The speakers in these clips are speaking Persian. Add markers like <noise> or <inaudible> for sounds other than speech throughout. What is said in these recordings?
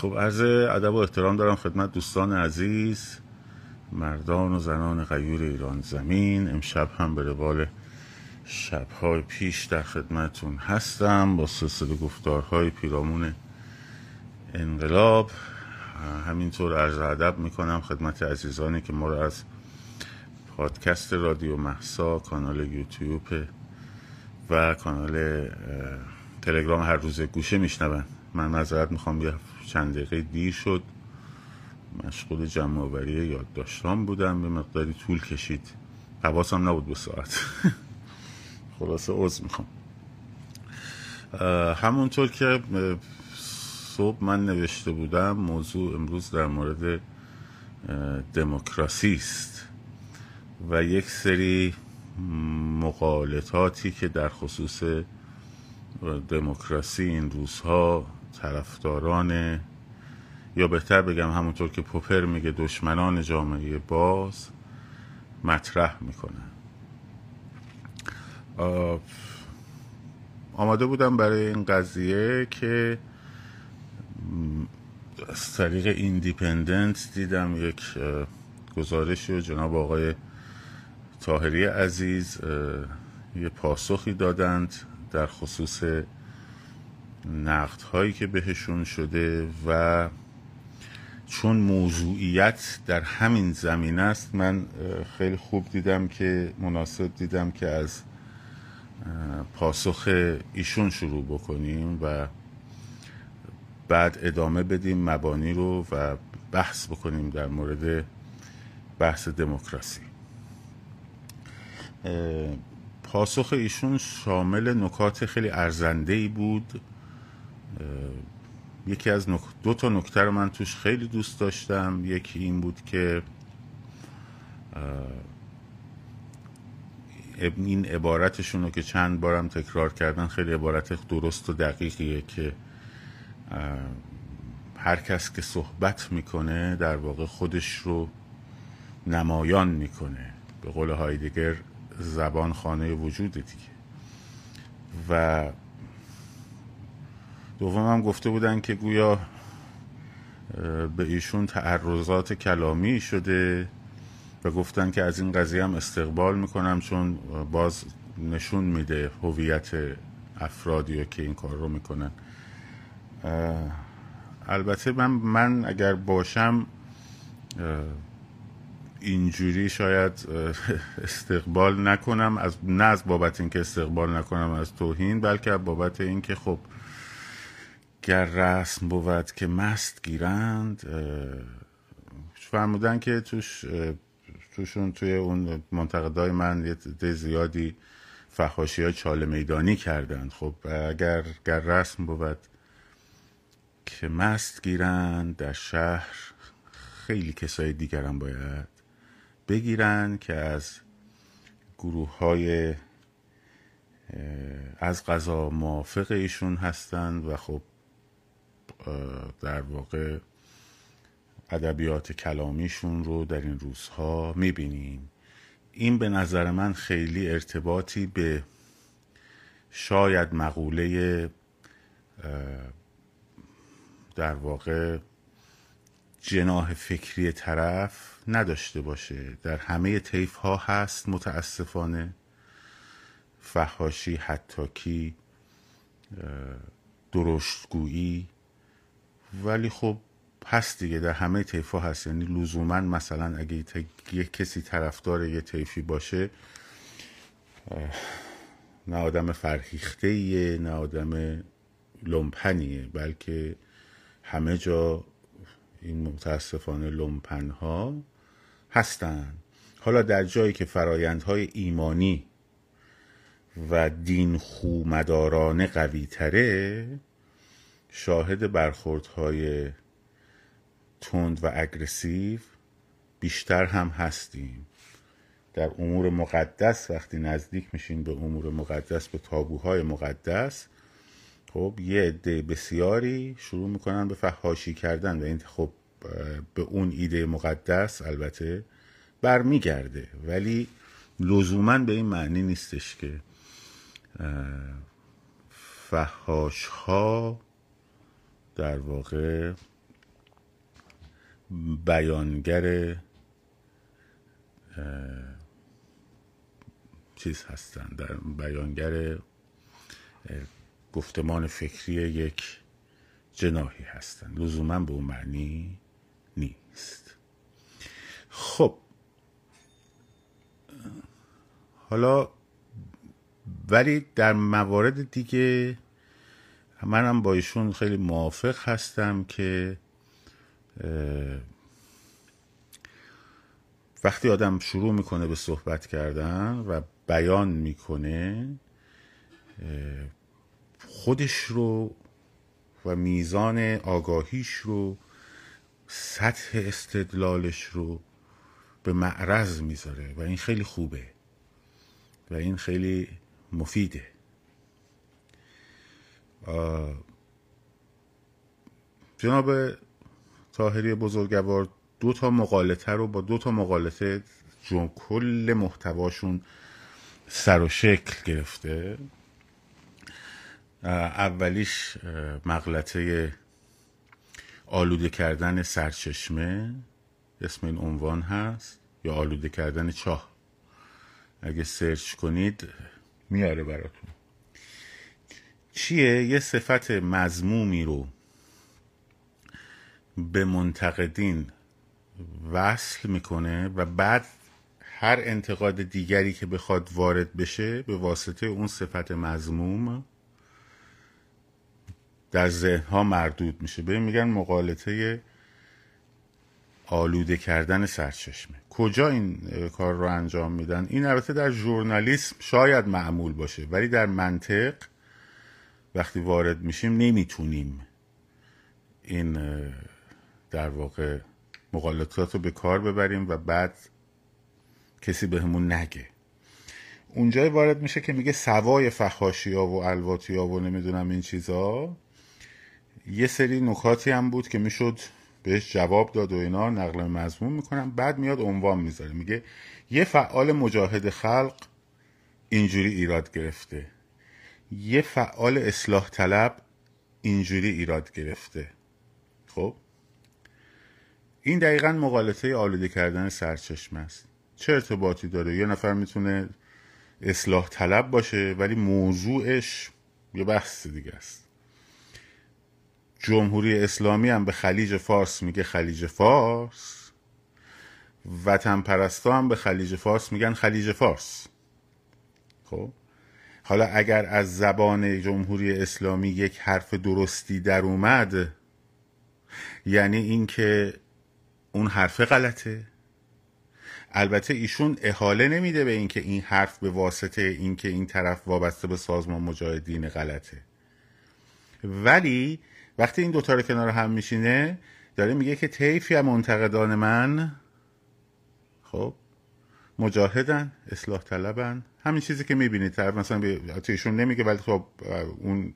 خب عرض ادب و احترام دارم خدمت دوستان عزیز مردان و زنان غیور ایران زمین. امشب هم به روال شبهای پیش در خدمتون هستم با سلسله گفتارهای پیرامون انقلاب. همینطور عرض ادب می‌کنم خدمت عزیزانی که ما رو از پادکست رادیو محسا کانال یوتیوب و کانال تلگرام هر روز گوشه میشنون. من معذرت می‌خوام یه چند دقیقه دیر شد. مشغول جمع آوری یادداشتام بودم. به مقداری طول کشید. حواسم نبود به ساعت. <laughs> خلاصه عذر می‌خوام. همونطور که صبح من نوشته بودم موضوع امروز در مورد دموکراسی است و یک سری مقالطاتی که در خصوص دموکراسی این روزها طرفداران یا بهتر بگم همونطور که پوپر میگه دشمنان جامعه باز مطرح می‌کنن. آماده بودم برای این قضیه که از طریق ایندیپندنت دیدم یک گزارشی و جناب آقای تاهری عزیز یه پاسخی دادند در خصوص نقد هایی که بهشون شده و چون موضوعیت در همین زمین است من خیلی خوب دیدم که مناسب دیدم که از پاسخ ایشون شروع بکنیم و بعد ادامه بدیم مبانی رو و بحث بکنیم در مورد بحث دموکراسی. پاسخ ایشون شامل نکات خیلی ارزنده ای بود. یکی از نک... دو تا نکته رو من توش خیلی دوست داشتم. یکی این بود که این عبارتشون رو که چند بارم تکرار کردن خیلی عبارت درست و دقیقیه که هر کس که صحبت می‌کنه در واقع خودش رو نمایان می‌کنه. به قول هایدگر زبان خانه وجود دیگه. و دوم هم گفته بودن که گویا به ایشون تعرضات کلامی شده و گفتن که از این قضیه هم استقبال می‌کنم چون باز نشون میده هویت افرادی که این کار رو می‌کنن. البته من من اگر باشم اینجوری شاید استقبال نکنم از نه از بابت اینکه استقبال نکنم از توهین بلکه بابت اینکه خب گر رسم بود که مست گیرند فرمودن که توش توشون توی اون منتقدای من یه زیادی فخاشی های چاله میدانی کردن خب اگر گر رسم بود که مست گیرند در شهر خیلی کسای دیگرم باید بگیرن که از گروه های از غذا موافق ایشون هستند و خب در واقع ادبیات کلامیشون رو در این روزها می‌بینیم. این به نظر من خیلی ارتباطی به شاید مقوله در واقع جناه فکری طرف نداشته باشه. در همه طیف ها هست متاسفانه. فحاشی حتاکی درشتگویی ولی خب هست دیگه در همه طیف ها هست. یعنی لزوما مثلا اگه یک کسی طرفدار یه طیفی باشه نه آدم فرهیخته نه آدم لمپنیه بلکه همه جا این متاسفانه لمپن ها هستن. حالا در جایی که فرایندهای ایمانی و دین خومدارانه قوی تره شاهد برخوردهای تند و اگرسیو بیشتر هم هستیم. در امور مقدس وقتی نزدیک میشین به امور مقدس به تابوهای مقدس خب یه عده بسیاری شروع می‌کنن به فحاشی کردن و این خب به اون ایده مقدس البته برمیگرده. ولی لزوما به این معنی نیستش که فحاش ها در واقع بیانگر چیز هستن در بیانگر گفتمان فکری یک جناحی هستن. لزوما به اون معنی نیست. خب حالا ولی در موارد دیگه منم با ایشون خیلی موافق هستم که وقتی آدم شروع می‌کنه به صحبت کردن و بیان می‌کنه خودش رو و میزان آگاهیش رو سطح استدلالش رو به معرض می‌ذاره و این خیلی خوبه و این خیلی مفیده. جناب تاهری بزرگوار دو تا مقالطه رو با دو تا مقالطه جون کل محتواشون سر و شکل گرفته. اولیش مغلطه آلوده کردن سرچشمه اسم این عنوان هست یا آلوده کردن چاه. اگه سرچ کنید میاره براتون. چیه؟ یه صفت مزمومی رو به منتقدین وصل می‌کنه و بعد هر انتقاد دیگری که بخواد وارد بشه به واسطه اون صفت مزموم در ذهن ها مردود میشه. به میگن مقالطه آلوده کردن سرچشمه. کجا این کار رو انجام میدن؟ این البته در ژورنالیسم شاید معمول باشه ولی در منطق وقتی وارد میشیم نمی‌تونیم این در واقع مقالطات رو به کار ببریم و بعد کسی بهمون به نگه. اونجای وارد میشه که میگه سوای فخاشی ها و الواتی ها و نمی‌دونم این چیزا. یه سری نکاتی هم بود که می‌شد بهش جواب داد و اینا نقل مضمون می‌کنم. بعد میاد عنوان می‌ذاره. میگه یه فعال مجاهد خلق اینجوری ایراد گرفته. یه فعال اصلاح طلب اینجوری ایراد گرفته. خب؟ این دقیقا مقالطه آلوده کردن سرچشمه است. چه ارتباطی داره؟ یه نفر می‌تونه اصلاح طلب باشه ولی موضوعش یه بحث دیگه است. جمهوری اسلامی هم به خلیج فارس میگه خلیج فارس. وطن پرستا هم به خلیج فارس میگن خلیج فارس. خب؟ حالا اگر از زبان جمهوری اسلامی یک حرف درستی در اومد یعنی اینکه اون حرف غلطه. البته ایشون احاله نمیده به اینکه این حرف به واسطه اینکه این طرف وابسته به سازمان مجاهدین غلطه. ولی وقتی این دوتا رو کنار هم میشینه داره میگه که طیفی از منتقدان من. خب؟ مجاهدن اصلاح طلبن. همین چیزی که می‌بینید طرف مثلا به ایشون نمیگه ولی خب اون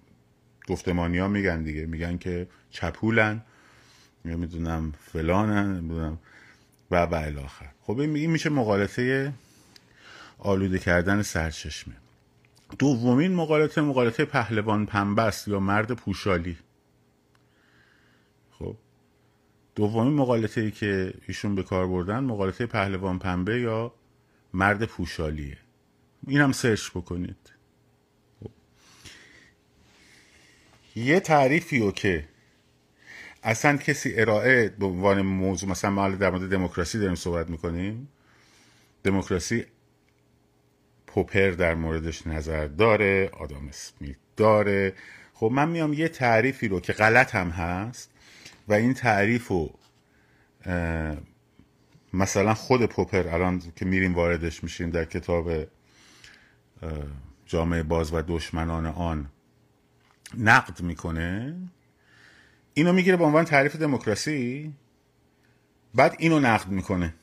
گفتمانی ها میگن دیگه. میگن که چپولن نمی‌دونم فلانن نمی‌دونم و و الاخر. خب این میشه مقالطه آلوده کردن سرچشمه. دومین مقالطه مقالطه پهلوان پنبست یا مرد پوشالی. خب دومین مقالطه ای که ایشون به کار بردن مقالطه پهلوان پنبه یا مرد پوشالیه. اینم سرچ بکنید. یه تعریفی رو که اصلا کسی ارائه به عنوان موضوع مثلا ما در مورد دموکراسی داریم صحبت می‌کنیم. دموکراسی پوپر در موردش نظر داره آدم اسمیت داره. خب من میام یه تعریفی رو که غلط هم هست و این تعریف رو مثلا خود پوپر الان که میریم واردش میشیم در کتاب جامعه باز و دشمنان آن نقد می‌کنه اینو می‌گیره به عنوان تعریف دموکراسی بعد اینو نقد می‌کنه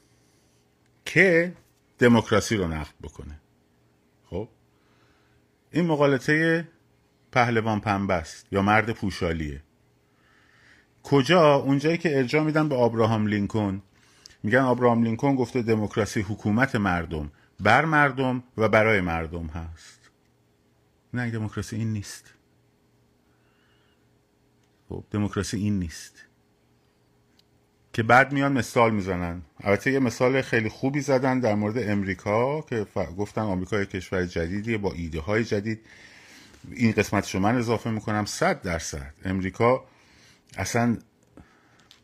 که دموکراسی رو نقد بکنه. خب؟ این مقالطه پهلوان پنبه است یا مرد پوشالیه. کجا؟ اونجایی که ارجاع میدن به آبراهام لینکن. میگن آبراهام لینکن گفته دموکراسی حکومت مردم بر مردم و برای مردم هست. نه دموکراسی این نیست. خب دموکراسی این نیست. که بعد میان مثال می‌زنن. البته یه مثال خیلی خوبی زدن در مورد امریکا که گفتن آمریکا یک کشور جدیدیه با ایده های جدید. این قسمتشو من اضافه می‌کنم صد درصد. امریکا اصلا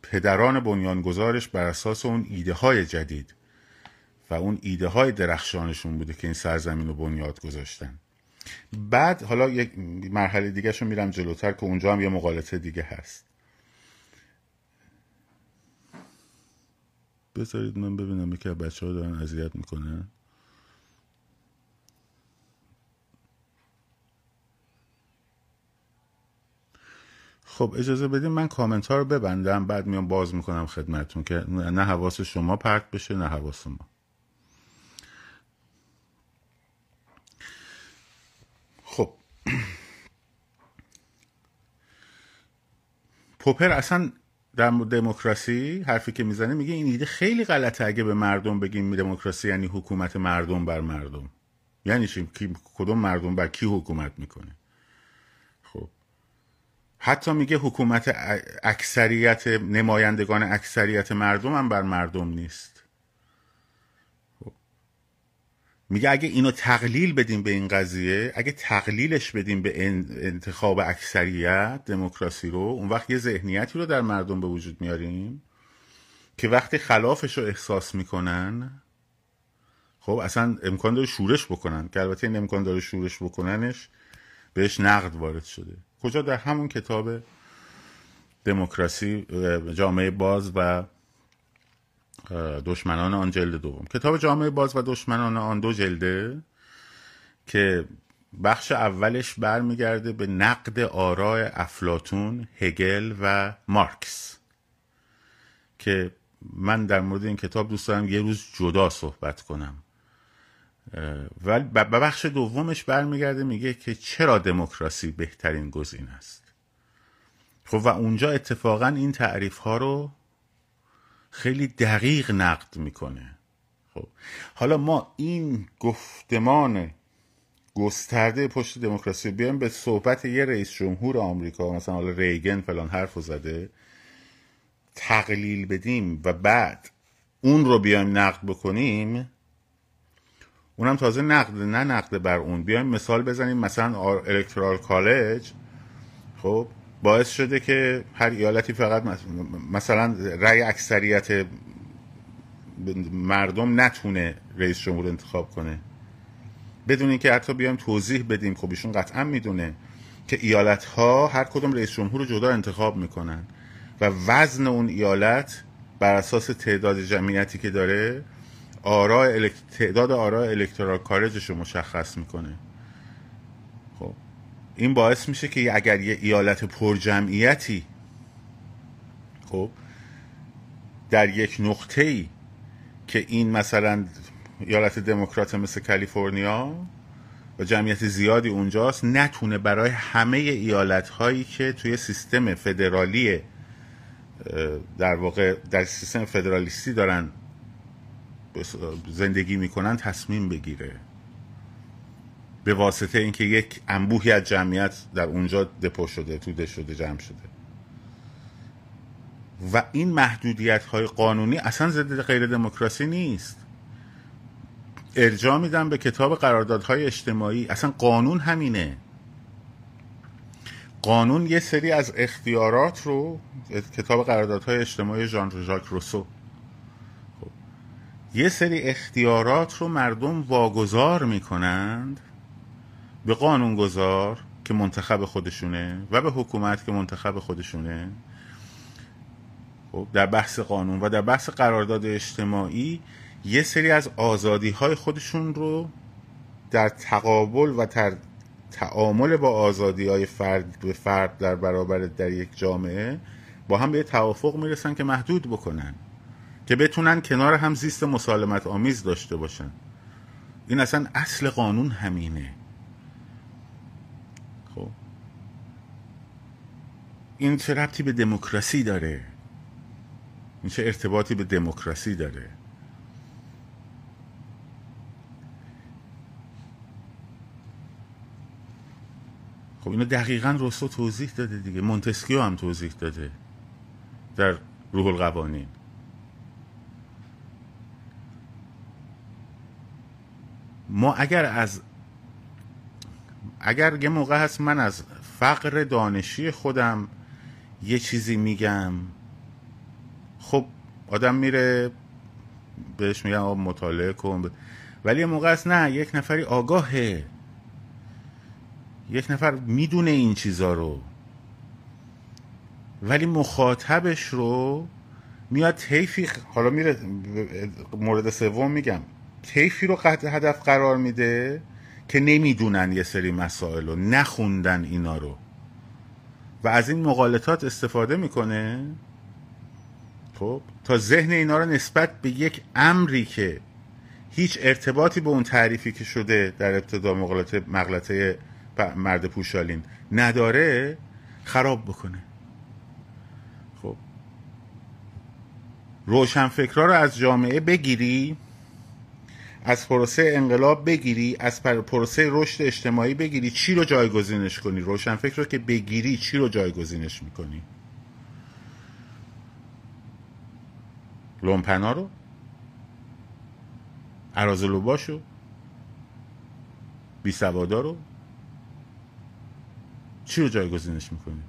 پدران بنیانگذارش بر اساس اون ایده های جدید و اون ایده های درخشانشون بوده که این سرزمین رو بنیاد گذاشتن. بعد حالا یک مرحله دیگه شو میرم جلوتر که اونجا هم یه مقالطه دیگه هست. بذارید من ببینم یکی از بچه ها دارن اذیت می‌کنن خب اجازه بدیم من کامنت ها رو ببندم بعد میام باز می‌کنم خدمتون که نه حواس شما پرت بشه نه حواس ما. خب. پوپر اصلا در دموکراسی حرفی که می‌زنه میگه این ایده خیلی غلطه اگه به مردم بگیم دموکراسی یعنی حکومت مردم بر مردم. یعنی چی؟ کدوم مردم بر کی حکومت می‌کنه؟ حتی میگه حکومت اکثریت نمایندگان اکثریت مردم هم بر مردم نیست خب. میگه اگه اینو تقلیل بدیم به این قضیه اگه تقلیلش بدیم به انتخاب اکثریت دموکراسی رو اون وقت یه ذهنیتی رو در مردم به وجود میاریم که وقتی خلافش رو احساس می‌کنن خب اصلا امکان داره شورش بکنن که البته این امکان داره شورش بکننش بهش نقد وارد شده کجا؟ در همون کتاب دموکراسی جامعه باز و دشمنان آن جلد دوم. کتاب جامعه باز و دشمنان آن دو جلده که بخش اولش برمیگرده به نقد آراء افلاتون، هگل و مارکس. که من در مورد این کتاب دوست دارم یه روز جدا صحبت کنم. ولی بخش دومش برمیگرده میگه که چرا دموکراسی بهترین گزینه است؟ خب و اونجا اتفاقا این تعریف ها رو خیلی دقیق نقد می‌کنه. خب حالا ما این گفتمان گسترده پشت دموکراسی بیایم به صحبت یه رئیس جمهور آمریکا مثلا حالا ریگن فلان حرف زده تقلیل بدیم و بعد اون رو بیایم نقد بکنیم. اونم تازه نقد نه نقد بر اون. بیایم مثال بزنیم مثلا الکترال کالج خب باعث شده که هر ایالتی فقط مثلا رأی اکثریت مردم نتونه رئیس جمهور انتخاب کنه. بدون اینکه حتی بیایم توضیح بدیم خب ایشون قطعا می‌دونه که ایالت ها هر کدوم رئیس جمهور رو جدا انتخاب می‌کنن و وزن اون ایالت بر اساس تعداد جمعیتی که داره آراء تعداد آراء الکترال کارجش رو مشخص می‌کنه. خب. این باعث میشه که اگر یه ایالت پرجمعیتی خب در یک نقطه ای که این مثلا ایالت دموکرات مثل کالیفرنیا و جمعیت زیادی اونجاست نتونه برای همه ایالت هایی که توی سیستم فدرالی در واقع در سیستم فدرالیستی دارن زندگی می‌کنن تصمیم بگیره. به واسطه اینکه یک انبوهی از جمعیت در اونجا دپو شده توده شده جمع شده. و این محدودیت های قانونی اصلا ضد غیر دموکراسی نیست. ارجاع میدم به کتاب قراردادهای اجتماعی. اصلا قانون همینه. قانون یه سری از اختیارات رو کتاب قراردادهای اجتماعی ژان ژاک روسو یه سری اختیارات رو مردم واگذار می‌کنند به قانونگذار که منتخب خودشونه و به حکومت که منتخب خودشونه. خب در بحث قانون و در بحث قرارداد اجتماعی یه سری از آزادی های خودشون رو در تقابل و در تعامل با آزادی های فرد به فرد در برابر در یک جامعه با هم به توافق می‌رسن که محدود بکنن. که بتونن کنار هم زیست مسالمت آمیز داشته باشن. این اصلا اصل قانون همینه. خب. این چه ربطی به دموکراسی داره؟ این چه ارتباطی به دموکراسی داره؟ خب اینو دقیقا روسو توضیح داده دیگه. مونتسکیو هم توضیح داده در روح القوانین. ما اگر از اگر یه موقع هست من از فقر دانشی خودم یه چیزی میگم خب آدم میره بهش میگن آب مطالعه کن. ولی یه موقع هست نه یک نفری آگاهه. یک نفر می‌دونه این چیزا رو. ولی مخاطبش رو میاد تیفی حالا میره مورد سوم میگم. تیفی رو هدف قرار میده که نمی‌دونن یه سری مسائل رو نخوندن اینا رو. و از این مقالطات استفاده می‌کنه. خب تا ذهن اینا رو نسبت به یک امری که هیچ ارتباطی به اون تعریفی که شده در ابتدا مقالطه مغلطه مرد پوشالین نداره خراب بکنه. خب. روشنفکرها رو از جامعه بگیری از پروسه انقلاب بگیری از پروسه رشد اجتماعی بگیری چی رو جایگزینش کنی؟ روشنفکر رو که بگیری چی رو جایگزینش می‌کنی؟ لومپنا رو؟ عرازلوباشو بی سوادا رو؟ چی رو جایگزینش می‌کنی؟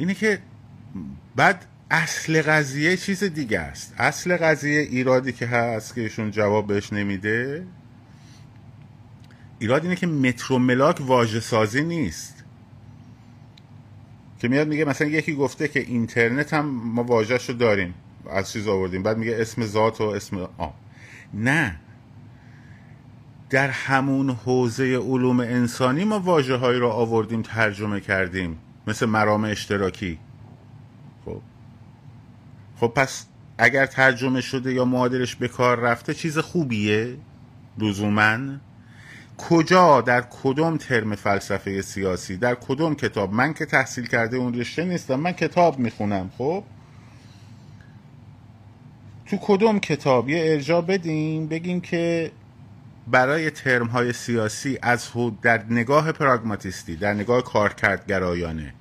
اینه که بعد اصل قضیه چیز دیگه است. اصل قضیه ایرادی که هست که ایشون جواب بهش نمیده ایراد اینه که مترو ملاک واژه سازی نیست. که میاد میگه مثلا یکی گفته که اینترنت هم ما واژهش رو داریم از چیز آوردیم. بعد میگه اسم ذات و اسم آ. نه. در همون حوزه علوم انسانی ما واجه هایی رو آوردیم ترجمه کردیم. مثل مرام اشتراکی. خب. خب پس اگر ترجمه شده یا معادلش به کار رفته چیز خوبیه؟ لزوما. کجا در کدوم ترم فلسفه سیاسی در کدوم کتاب؟ من که تحصیل کرده اون رشته نیستم من کتاب می‌خونم خب؟ تو کدوم کتاب؟ یه ارجا بدیم بگیم که برای ترم های سیاسی از در نگاه پراگماتیستی در نگاه کارکردگرایانه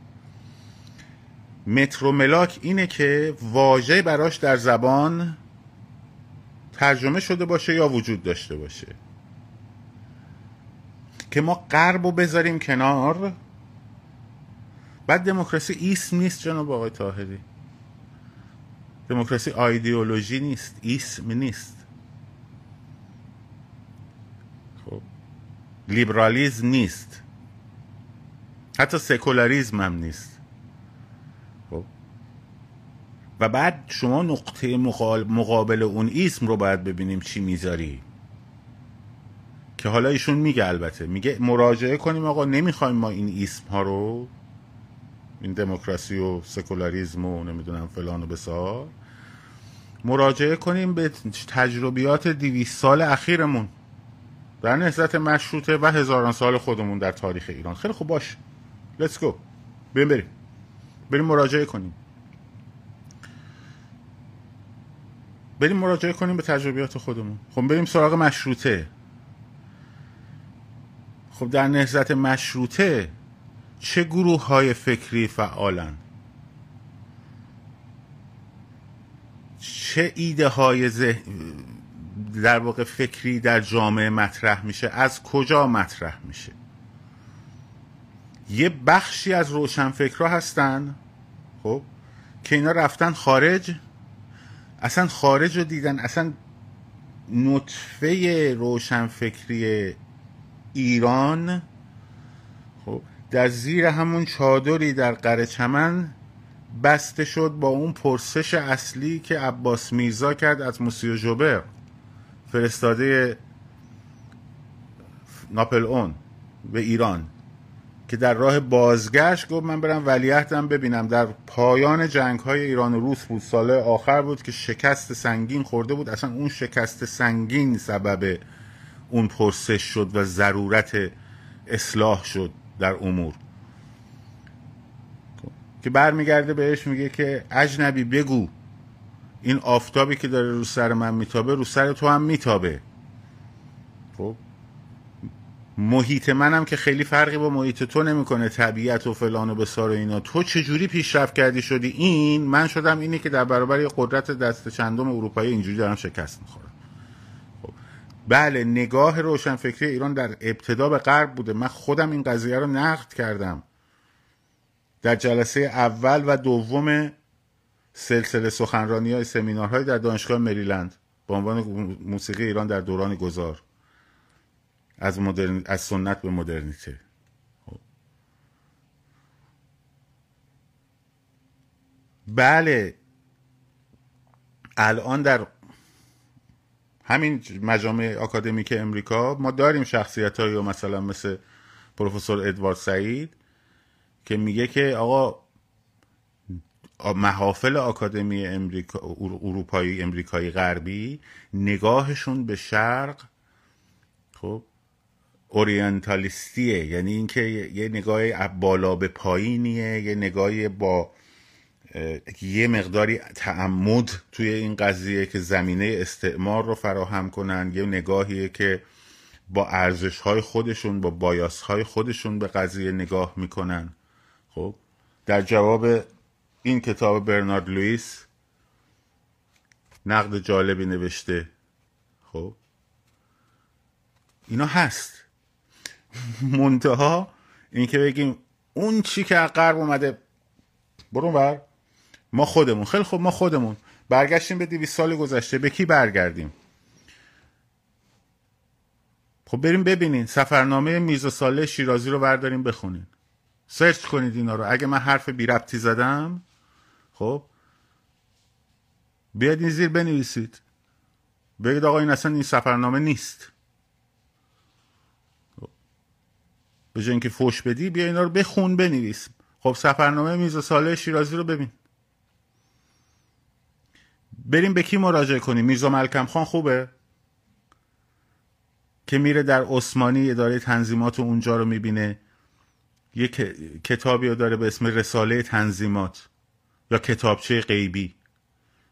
مترو ملاک اینه که واژه براش در زبان ترجمه شده باشه یا وجود داشته باشه. که ما غرب رو بذاریم کنار. بعد دموکراسی ایسم نیست جناب آقای تاهری دموکراسی آیدئولوژی نیست ایسم نیست. خب لیبرالیزم نیست. حتی سکولاریزم هم نیست خب و بعد شما نقطه مقابل اون اسم رو باید ببینیم چی می‌ذاری. که حالا ایشون میگه البته. میگه مراجعه کنیم آقا نمی‌خوایم ما این اسم ها رو. این دموکراسی و سکولاریزم و نمی‌دونم فلان و بسار. مراجعه کنیم به تجربیات دیویس سال اخیرمون. در نهزت مشروطه و هزاران سال خودمون در تاریخ ایران. خیلی خوب باش. لیتس گو بریم. بریم مراجعه کنیم. بریم مراجعه کنیم به تجربیات خودمون. خب بریم سراغ مشروطه. خب در نهزت مشروطه چه گروه های فکری فعالن؟ چه ایده های در واقع فکری در جامعه مطرح میشه؟ از کجا مطرح میشه؟ یه بخشی از روشنفکرها هستن خب که اینا رفتن خارج. اصلا خارج رو دیدن اصلا نطفه روشنفکری ایران خب در زیر همون چادری در قره چمن بسته شد با اون پرسش اصلی که عباس میرزا کرد از موسیو جوبر فرستاده ناپل اون به ایران. که در راه بازگشت گفت من برم ولیعهدم ببینم. در پایان جنگ های ایران و روس بود. سال آخر بود که شکست سنگین خورده بود. اصلا اون شکست سنگین سبب اون پرسش شد و ضرورت اصلاح شد در امور. که برمیگرده بهش میگه که اجنبی بگو. این آفتابی که داره رو سر من میتابه رو سر تو هم میتابه. خب؟ محیط منم که خیلی فرقی با محیط تو نمی‌کنه. طبیعت و فلان و بسار و اینا. تو چجوری پیشرفت کردی شدی؟ این من شدم اینه که در برابر قدرت دست چندم اروپایی اینجوری دارم شکست می‌خورم. خب. بله نگاه روشنفکری ایران در ابتدا به غرب بوده. من خودم این قضیه رو نقد کردم. در جلسه اول و دوم سلسله سخنرانی های سمینارهای در دانشگاه مریلند. به عنوان موسیقی ایران در دوران گذار. از, مدرن... از سنت به مدرنیته خب. بله الان در همین مجامع اکادمیک امریکا ما داریم شخصیت هایی مثلا مثل پروفسور ادوارد سعید که میگه که آقا محافل آکادمی امریکا اروپایی امریکایی غربی نگاهشون به شرق خب اورینتالیستیه. یعنی اینکه یه نگاه بالا به پایینیه یه نگاهی با یه مقداری تعمد توی این قضیه که زمینه استعمار رو فراهم کنن. یه نگاهیه که با ارزش های خودشون با بایاس های خودشون به قضیه نگاه می‌کنن. خب؟ در جواب این کتاب برنارد لوئیس نقد جالبی نوشته. خب؟ اینا هست. منتها اینکه بگیم اون چی که از غرب اومده برون بر. ما خودمون. خیلی خوب ما خودمون. برگشتیم به دیویس سال گذشته. به کی برگردیم؟ خب بریم ببینین. سفرنامه میرزا ساله شیرازی رو برداریم بخونین. سرچ کنید اینا رو. اگه من حرف بی ربطی زدم خب. بیاید این زیر بنویسید. بگید آقا این اصلا این سفرنامه نیست. به جای اینکه فوش بدی بیا اینا رو بخون بنویس. خب سفرنامه میز ساله شیرازی رو ببین. بریم به کی مراجعه کنیم؟ میرزا ملکم خان خوبه؟ که میره در عثمانی اداره تنظیمات و اونجا رو می‌بینه. یه کتابی رو داره به اسم رساله تنظیمات. یا کتابچه غیبی.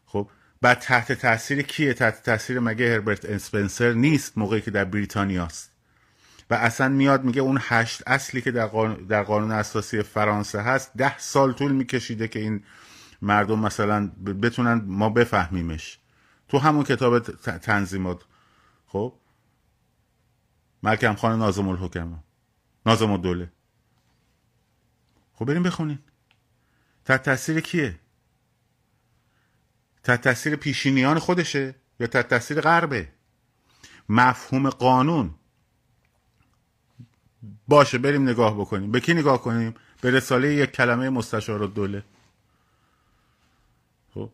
خب بعد تحت تاثیر کیه؟ تحت تاثیر مگه هربرت اسپنسر نیست؟ موقعی که در بریتانیاست و اصلا میاد میگه اون هشت اصلی که در قانون, در قانون اساسی فرانسه هست ده سال طول میکشیده که این مردم مثلا بتونن ما بفهمیمش. تو همون کتاب تنظیمات خب؟ ملکم خان نازم الحکم نازم الدوله. خب بریم بخونین تحت تاثیر کیه؟ تحت تاثیر پیشینیان خودشه یا تحت تاثیر غربه؟ مفهوم قانون. باشه بریم نگاه بکنیم. به کی نگاه کنیم؟ به رساله یک کلمه مستشار دوله خب.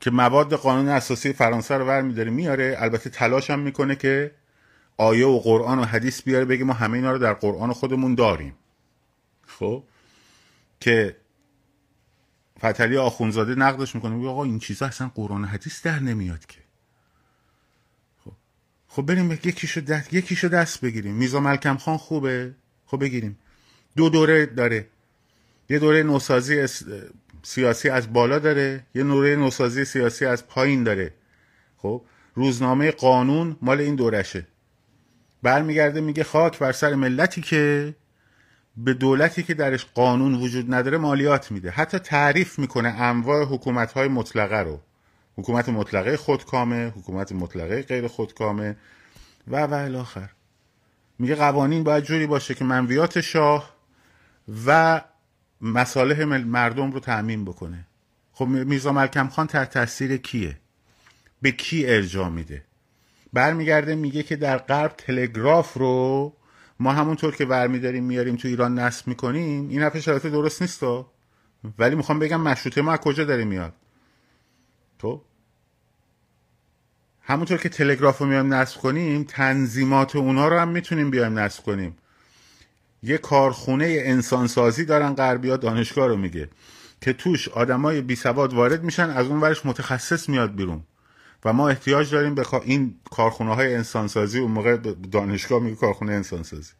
که مواد قانون اساسی فرانسه رو ور میاره. البته تلاش هم می‌کنه که آیه و قرآن و حدیث بیاره بگه ما همه اینا رو در قرآن خودمون داریم. خب. که فتلی آخونزاده نقدش می‌کنه میگه آقا این چیزا اصلا قرآن حدیث در نمیاد که. خب بریم یکیشو دست یکیشو دست بگیریم. میزا ملکم خان خوبه؟ خب بگیریم. دو دوره داره. یه دوره نوسازی سیاسی از بالا داره. یه دوره نوسازی سیاسی از پایین داره. خب روزنامه قانون مال این دورشه. برمیگرده میگه خاک بر سر ملتی که به دولتی که درش قانون وجود نداره مالیات میده. حتی تعریف می‌کنه انواع حکومت های مطلقه رو. حکومت مطلقه خودکامه حکومت مطلقه غیر خودکامه و و الاخر میگه قوانین باید جوری باشه که منویات شاه و مصالح مردم رو تعمین بکنه. خب میرزا ملکم خان تحت تاثیر کیه؟ به کی ارجاع میده؟ برمیگرده میگه که در غرب تلگراف رو ما همونطور که برمیداریم میاریم تو ایران نصب می‌کنیم این حرف شرایط درست نیست ولی می‌خوام بگم مشروطه ما از کجا داره میاد تو همونطور که تلگراف رو میایم نصب کنیم تنظیمات اونا رو هم می‌تونیم بیایم نصب کنیم. یه کارخونه انسانسازی دارن غربیا دانشگاه رو میگه که توش آدمای بی سواد وارد میشن از اون ورش متخصص میاد بیرون. و ما احتیاج داریم به این کارخونه های انسانسازی اون موقع دانشگاه میگه کارخونه انسانسازی.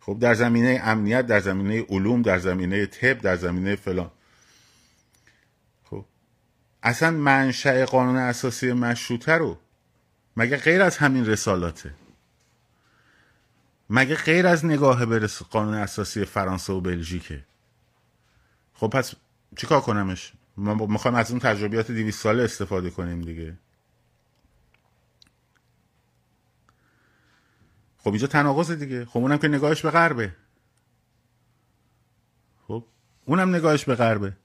خب در زمینه امنیت در زمینه علوم در زمینه طب در زمینه فلان. اصلا منشأ قانون اساسی مشروطه رو مگه غیر از همین رسالاته؟ مگه غیر از نگاه به قانون اساسی فرانسه و بلژیکه؟ خب پس چیکار کنمش؟ ما می‌خوایم از اون تجربیات 200 ساله استفاده کنیم دیگه. خب اینجا تناقض دیگه. خب اونم که نگاهش به غربه. خب اونم نگاهش به غربه.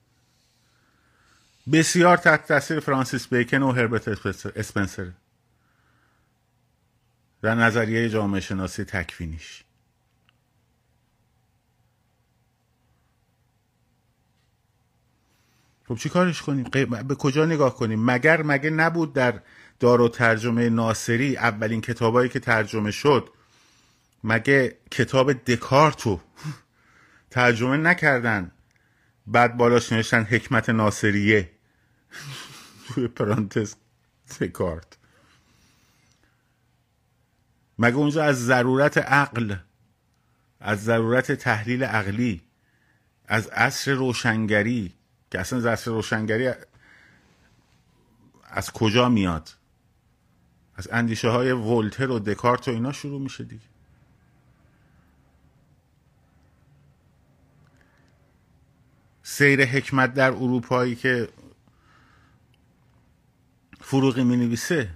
بسیار تحت تاثیر فرانسیس بیکن و هربرت اسپنسر در نظریه جامعه شناسی تکوینیش. خب چی کارش کنیم؟ به کجا نگاه کنیم؟ مگر مگه نبود در دار و ترجمه ناصری اولین کتابایی که ترجمه شد مگه کتاب دکارتو <laughs> ترجمه نکردن؟ بعد بالاش نوشتن حکمت ناصریه. توی پرانتز دکارت مگه اونجا از ضرورت عقل از ضرورت تحلیل عقلی از عصر روشنگری که اصلا از عصر روشنگری از کجا میاد؟ از اندیشه های ولتر و دکارت و اینا شروع میشه دیگه. سیر حکمت در اروپایی که فروغی می نویسه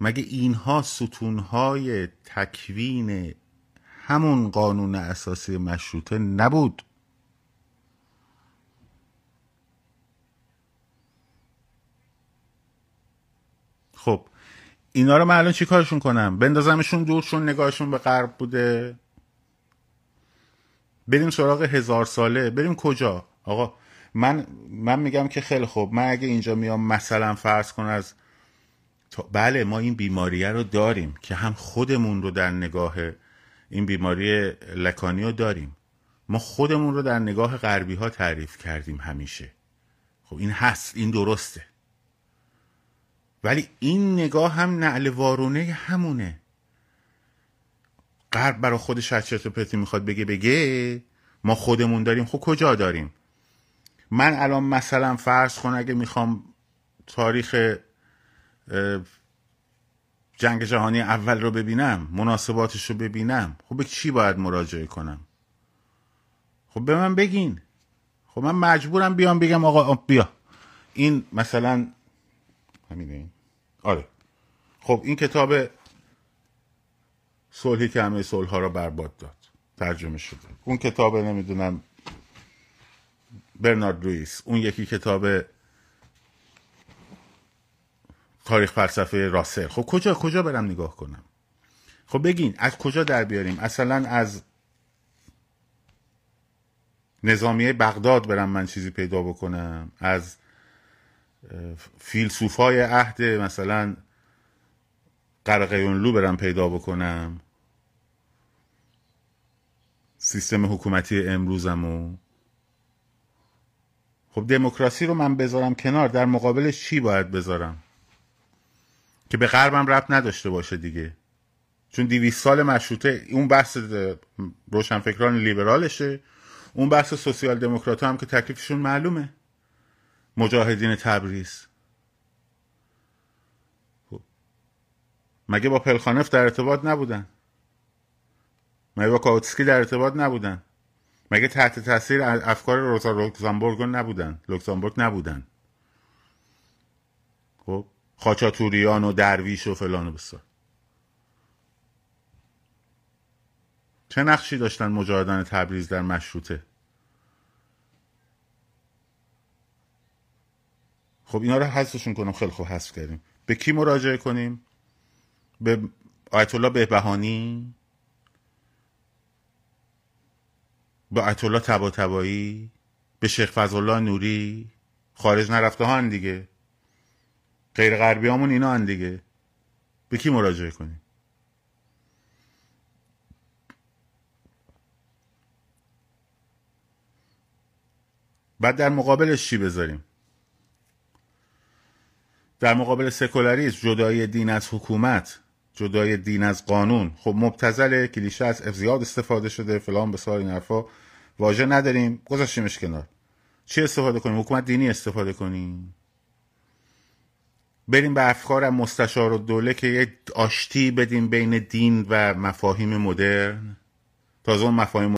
مگه اینها ستونهای تکوین همون قانون اساسی مشروطه نبود؟ خب اینا رو من الان چی کارشون کنم؟ بندازمشون دور چون نگاهشون به غرب بوده؟ بریم سراغ هزار ساله. بریم کجا؟ آقا من من میگم که خیلی خوب. من اگه اینجا میام مثلا فرض کن از بله ما این بیماریه رو داریم که هم خودمون رو در نگاه این بیماری لکانی رو داریم. ما خودمون رو در نگاه غربی ها تعریف کردیم همیشه. خب این هست این درسته. ولی این نگاه هم نعل وارونه همونه. غرب برای خودش چرت پرتی می‌خواد بگه بگه. ما خودمون داریم. خب کجا داریم؟ من الان مثلا فرض کن اگه می‌خوام تاریخ جنگ جهانی اول رو ببینم مناسباتش رو ببینم خب به چی باید مراجعه کنم؟ خب به من بگین. خب من مجبورم بیام بگم آقا بیا. این مثلا همینه آره. خب این کتاب صلحی که همه ها را برباد داد. ترجمه شده. اون کتاب نمی‌دونم برنارد لوئیس اون یکی کتاب تاریخ فلسفه راسل. خب کجا کجا برم نگاه کنم؟ خب بگین از کجا در بیاریم؟ اصلا از نظامیه بغداد برم من چیزی پیدا بکنم؟ از فیلسوفای عهد مثلا قرقیونلو برم پیدا بکنم؟ سیستم حکومتی امروزمو؟ خب دموکراسی رو من بذارم کنار در مقابلش چی باید بذارم؟ که به غربم ربط نداشته باشه دیگه. چون دیویس سال مشروطه اون بحث روشنفکران لیبرالشه. اون بحث سوسیال دموکرات هم که تکلیفشون معلومه. مجاهدین تبریز. خب. مگه با پلخانف در ارتباط نبودن؟ مگه با کاوتسکی در ارتباط نبودن؟ مگه تحت تاثیر افکار روزا لوکزامبورگ نبودن؟ لوکزامبورگ نبودن. خب خاچاتوریان و درویش و فلان و بسار. چه نقشی داشتن مجاهدان تبریز در مشروطه؟ خب اینا رو حذفشون کنم. خیلی خوب حذف کردیم. به کی مراجعه کنیم؟ به آیت الله بهبهانی؟ به آیت الله طباطبایی به شیخ فضل نوری خارج نرفته ها دیگه. غیر غربی همون اینا هن دیگه. به کی مراجعه کنیم؟ بعد در مقابلش چی بذاریم؟ در مقابل سکولاریسم جدای دین از حکومت جدای دین از قانون. خب مبتزل کلیشه از زیاد استفاده شده فلان به این حرفا. واژه نداریم. گذاشتیمش کنار. چی استفاده کنیم؟ حکومت دینی استفاده کنیم. بریم به افکار مستشار و دوله که یه آشتی بدیم بین دین و مفاهیم مدرن. تازه اون مفاهیم